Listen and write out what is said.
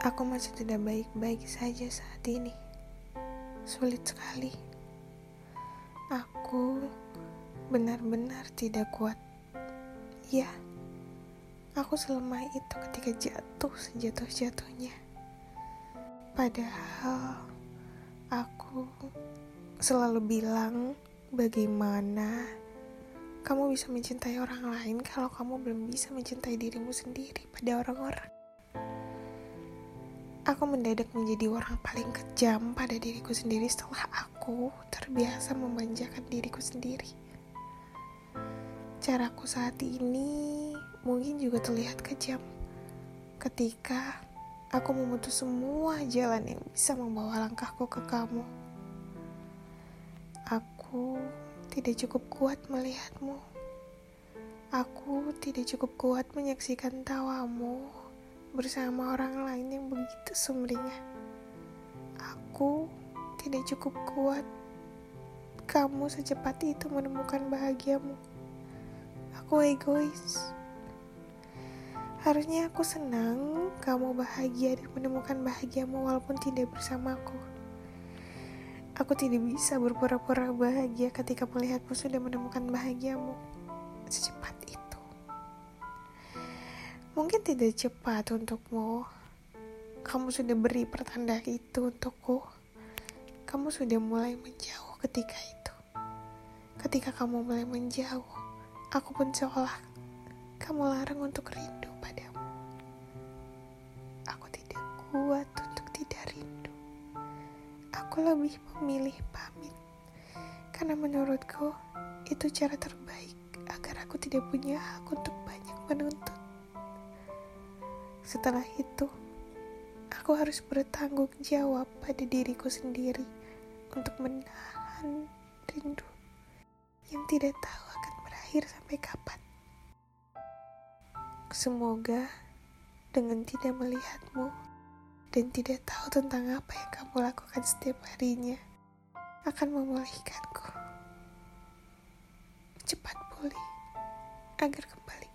Aku masih tidak baik-baik saja saat ini. Sulit sekali. Aku benar-benar tidak kuat. Ya, aku selemah itu ketika jatuh sejatuh-jatuhnya. Padahal aku selalu bilang bagaimana kamu bisa mencintai orang lain kalau kamu belum bisa mencintai dirimu sendiri pada orang-orang. Aku mendadak menjadi orang paling kejam pada diriku sendiri setelah aku terbiasa memanjakan diriku sendiri. Caraku saat ini mungkin juga terlihat kejam ketika aku memutus semua jalan yang bisa membawa langkahku ke kamu. Aku tidak cukup kuat melihatmu. Aku tidak cukup kuat menyaksikan tawamu bersama orang lain yang begitu sumringah. Aku tidak cukup kuat kamu secepat itu menemukan bahagiamu. Aku egois. Harusnya aku senang kamu bahagia dan menemukan bahagiamu walaupun tidak bersamaku. Aku tidak bisa berpura-pura bahagia ketika melihatmu sudah menemukan bahagiamu secepat. Mungkin tidak cepat untukmu. Kamu sudah beri pertanda itu untukku. Kamu sudah mulai menjauh ketika itu. Ketika kamu mulai menjauh, aku pun seolah kamu larang untuk rindu padamu. Aku tidak kuat untuk tidak rindu aku lebih memilih pamit karena menurutku itu cara terbaik agar aku tidak punya hak untuk banyak menuntut. Setelah itu, aku harus bertanggung jawab pada diriku sendiri untuk menahan rindu yang tidak tahu akan berakhir sampai kapan. Semoga dengan tidak melihatmu dan tidak tahu tentang apa yang kamu lakukan setiap harinya akan memulihkanku. Cepat pulih agar kembali